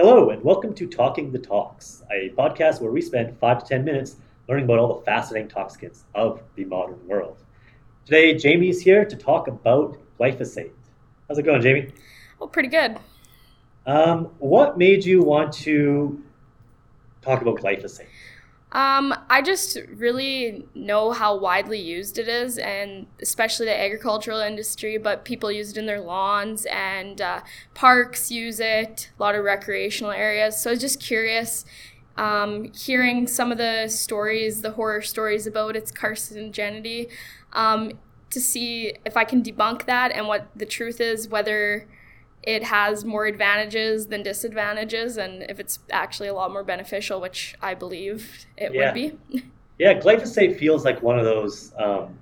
Hello, and welcome to Talking the Talks, a podcast where we spend five to 10 minutes learning about all the fascinating toxicants of the modern world. Today, Jamie's here to talk about glyphosate. How's it going, Jamie? Oh, pretty good. Um, what made you want to talk about glyphosate? Um, I just really know how widely used it is, and especially the agricultural industry. But people use it in their lawns, and uh, parks use it. A lot of recreational areas. So I was just curious, um, hearing some of the stories, the horror stories about its carcinogenity, um, to see if I can debunk that and what the truth is, whether it has more advantages than disadvantages and if it's actually a lot more beneficial which i believe it Yeah. would be Yeah, glyphosate feels like one of those um,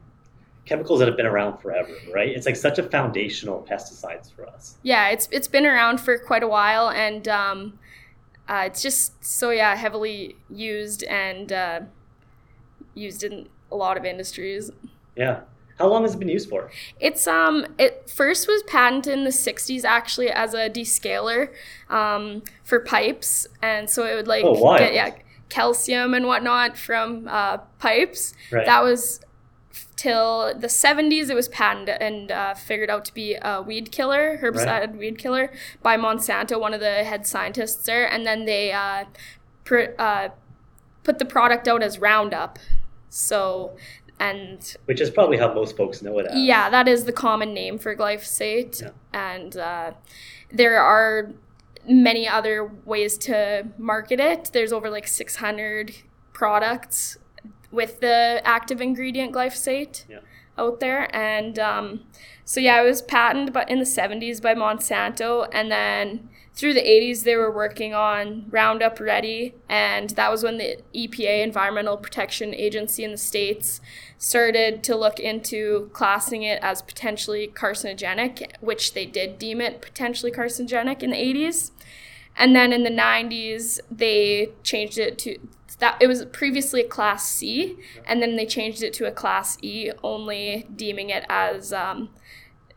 chemicals that have been around forever, right? It's like such a foundational pesticides for us. yeah it's it's been around for quite a while and um, uh, it's just so yeah heavily used and uh, used in a lot of industries Yeah. How long has it been used for? It's um it first was patented in the 60s actually as a descaler um, for pipes and so it would like Oh, get yeah calcium and whatnot from uh, pipes. Right. That was till the 70s it was patented and uh, figured out to be a weed killer, herbicide weed killer by Monsanto, one of the head scientists there and then they uh, pr- uh, put the product out as Roundup. So and Which is probably how most folks know it as. yeah, that is the common name for glyphosate. Yeah. And uh, there are many other ways to market it. There's over like 600 products with the active ingredient glyphosate Yeah. Out there. And um, so, yeah, it was patented but in the 70s by Monsanto. And then through the 80s, they were working on Roundup Ready. And that was when the EPA, Environmental Protection Agency in the States, started to look into classing it as potentially carcinogenic, which they did deem it potentially carcinogenic in the 80s. And then in the 90s, they changed it to that it was previously a class C, and then they changed it to a class E, only deeming it as um,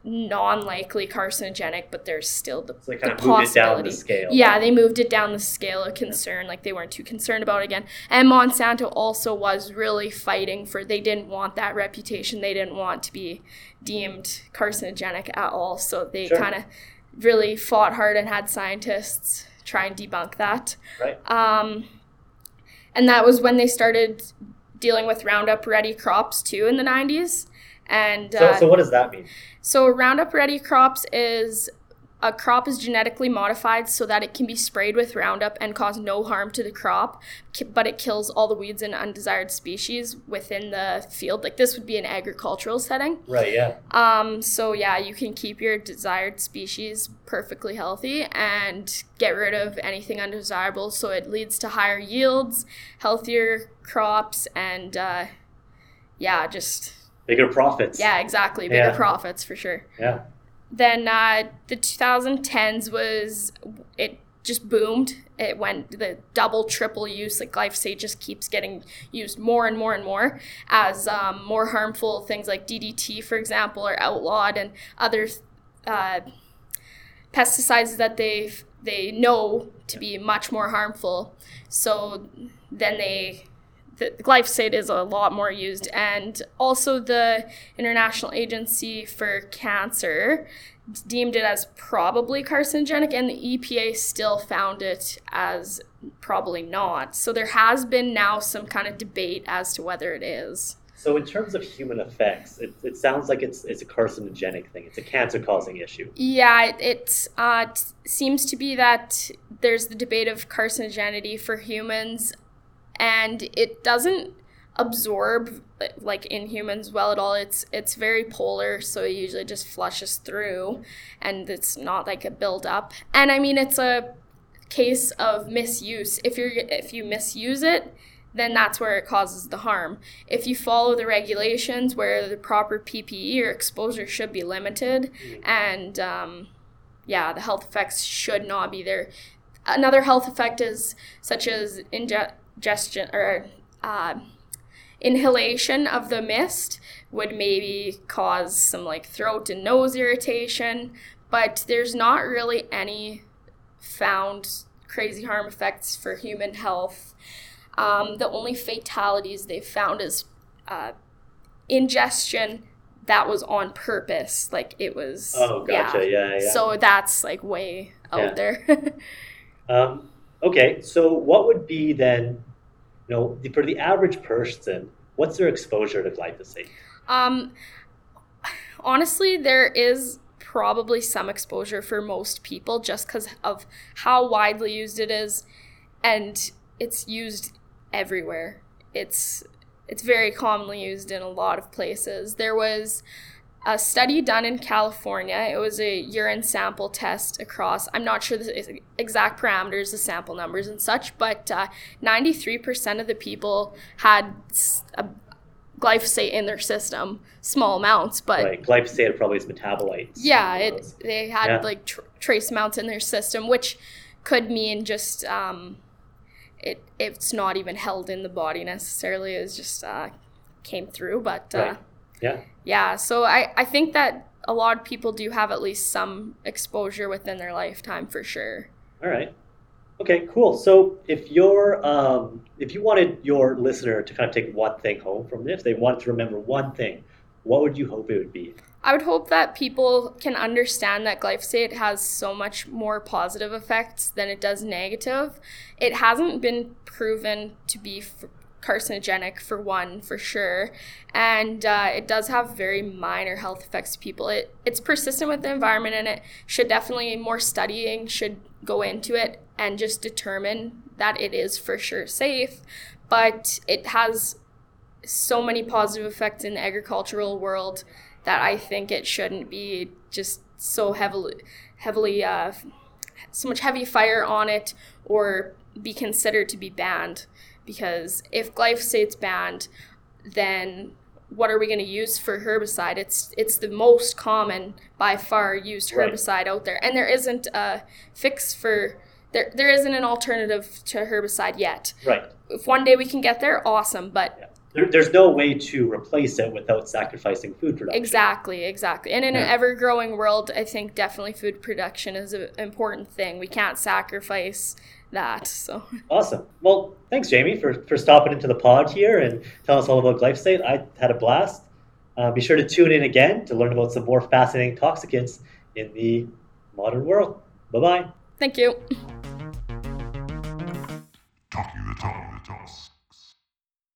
non-likely carcinogenic, but there's still the, So they the kind of moved it down the possibility. scale. Yeah, they moved it down the scale of concern. Like they weren't too concerned about it again. And Monsanto also was really fighting for. They didn't want that reputation. They didn't want to be deemed carcinogenic at all. So they Sure. kind of really fought hard and had scientists try and debunk that. Right. Um, and that was when they started dealing with Roundup Ready crops too in the 90s. And So, uh, so what does that mean? so Roundup Ready crops is a crop is genetically modified so that it can be sprayed with Roundup and cause no harm to the crop, but it kills all the weeds and undesired species within the field. Like this would be an agricultural setting. Right, yeah. Um, so yeah, you can keep your desired species perfectly healthy and get rid of anything undesirable. So it leads to higher yields, healthier crops, and uh, yeah, just Bigger profits. yeah, exactly, bigger Yeah. profits for sure Yeah. Then uh, the 2010s was it just boomed. It went the double triple use like glyphosate just keeps getting used more and more and more as um, more harmful things like ddt for example are outlawed and other uh, pesticides that they they know to be much more harmful. So then they the glyphosate is a lot more used and also the international agency for cancer deemed it as probably carcinogenic and the epa still found it as probably not so there has been now some kind of debate as to whether it is So in terms of human effects, it, it sounds like it's it's a carcinogenic thing. It's a cancer causing issue. Yeah, it, it uh, t- seems to be that there's the debate of carcinogenity for humans, and it doesn't absorb like in humans well at all. It's it's very polar, so it usually just flushes through, and it's not like a buildup. And I mean, it's a case of misuse. If you're if you misuse it, then that's where it causes the harm. If you follow the regulations where the proper PPE or exposure should be limited, and um, yeah, the health effects should not be there. Another health effect is such as ingestion or uh, inhalation of the mist would maybe cause some like throat and nose irritation, but there's not really any found crazy harm effects for human health. Um, the only fatalities they've found is uh, ingestion that was on purpose. Like it was. Oh, gotcha. Yeah, yeah. yeah. So that's like way out Yeah. there. Um, okay, so what would be then, you know, the- for the average person, what's their exposure to glyphosate? Um, honestly, there is probably some exposure for most people just because of how widely used it is, and it's used everywhere. It's it's very commonly used in a lot of places. There was a study done in California. It was a urine sample test across, I'm not sure the exact parameters, the sample numbers and such, but uh, 93% of the people had glyphosate in their system, small amounts, but right, glyphosate probably is metabolites. yeah, it they had Yeah. like tr- trace amounts in their system, which could mean just um, it it's not even held in the body necessarily. It's just uh, came through, but uh, Right. Yeah. yeah. So I I think that a lot of people do have at least some exposure within their lifetime for sure. All right. Okay, cool. So if you're, um, if you wanted your listener to kind of take one thing home from this, they wanted to remember one thing, what would you hope it would be? I would hope that people can understand that glyphosate has so much more positive effects than it does negative. It hasn't been proven to be f- carcinogenic, for one, for sure, and uh, it does have very minor health effects to people. It it's persistent with the environment, and it should definitely more studying should go into it and just determine that it is for sure safe. But it has so many positive effects in the agricultural world that I think it shouldn't be just so heavily, heavily, uh, so much heavy fire on it or be considered to be banned. Because if glyphosate's banned, then what are we going to use for herbicide? It's it's the most common by far used Right. herbicide out there, and there isn't a fix for there. There isn't an alternative to herbicide yet. Right. If one day we can get there, awesome. But There, there's no way to replace it without sacrificing food production. Exactly, exactly. And in an ever growing world, I think definitely food production is an important thing. We can't sacrifice that. So, Awesome. Well, thanks, Jamie, for, for stopping into the pod here and telling us all about glyphosate. I had a blast. Uh, be sure to tune in again to learn about some more fascinating toxicants in the modern world. Bye bye. thank you. Talking the talk, the toss.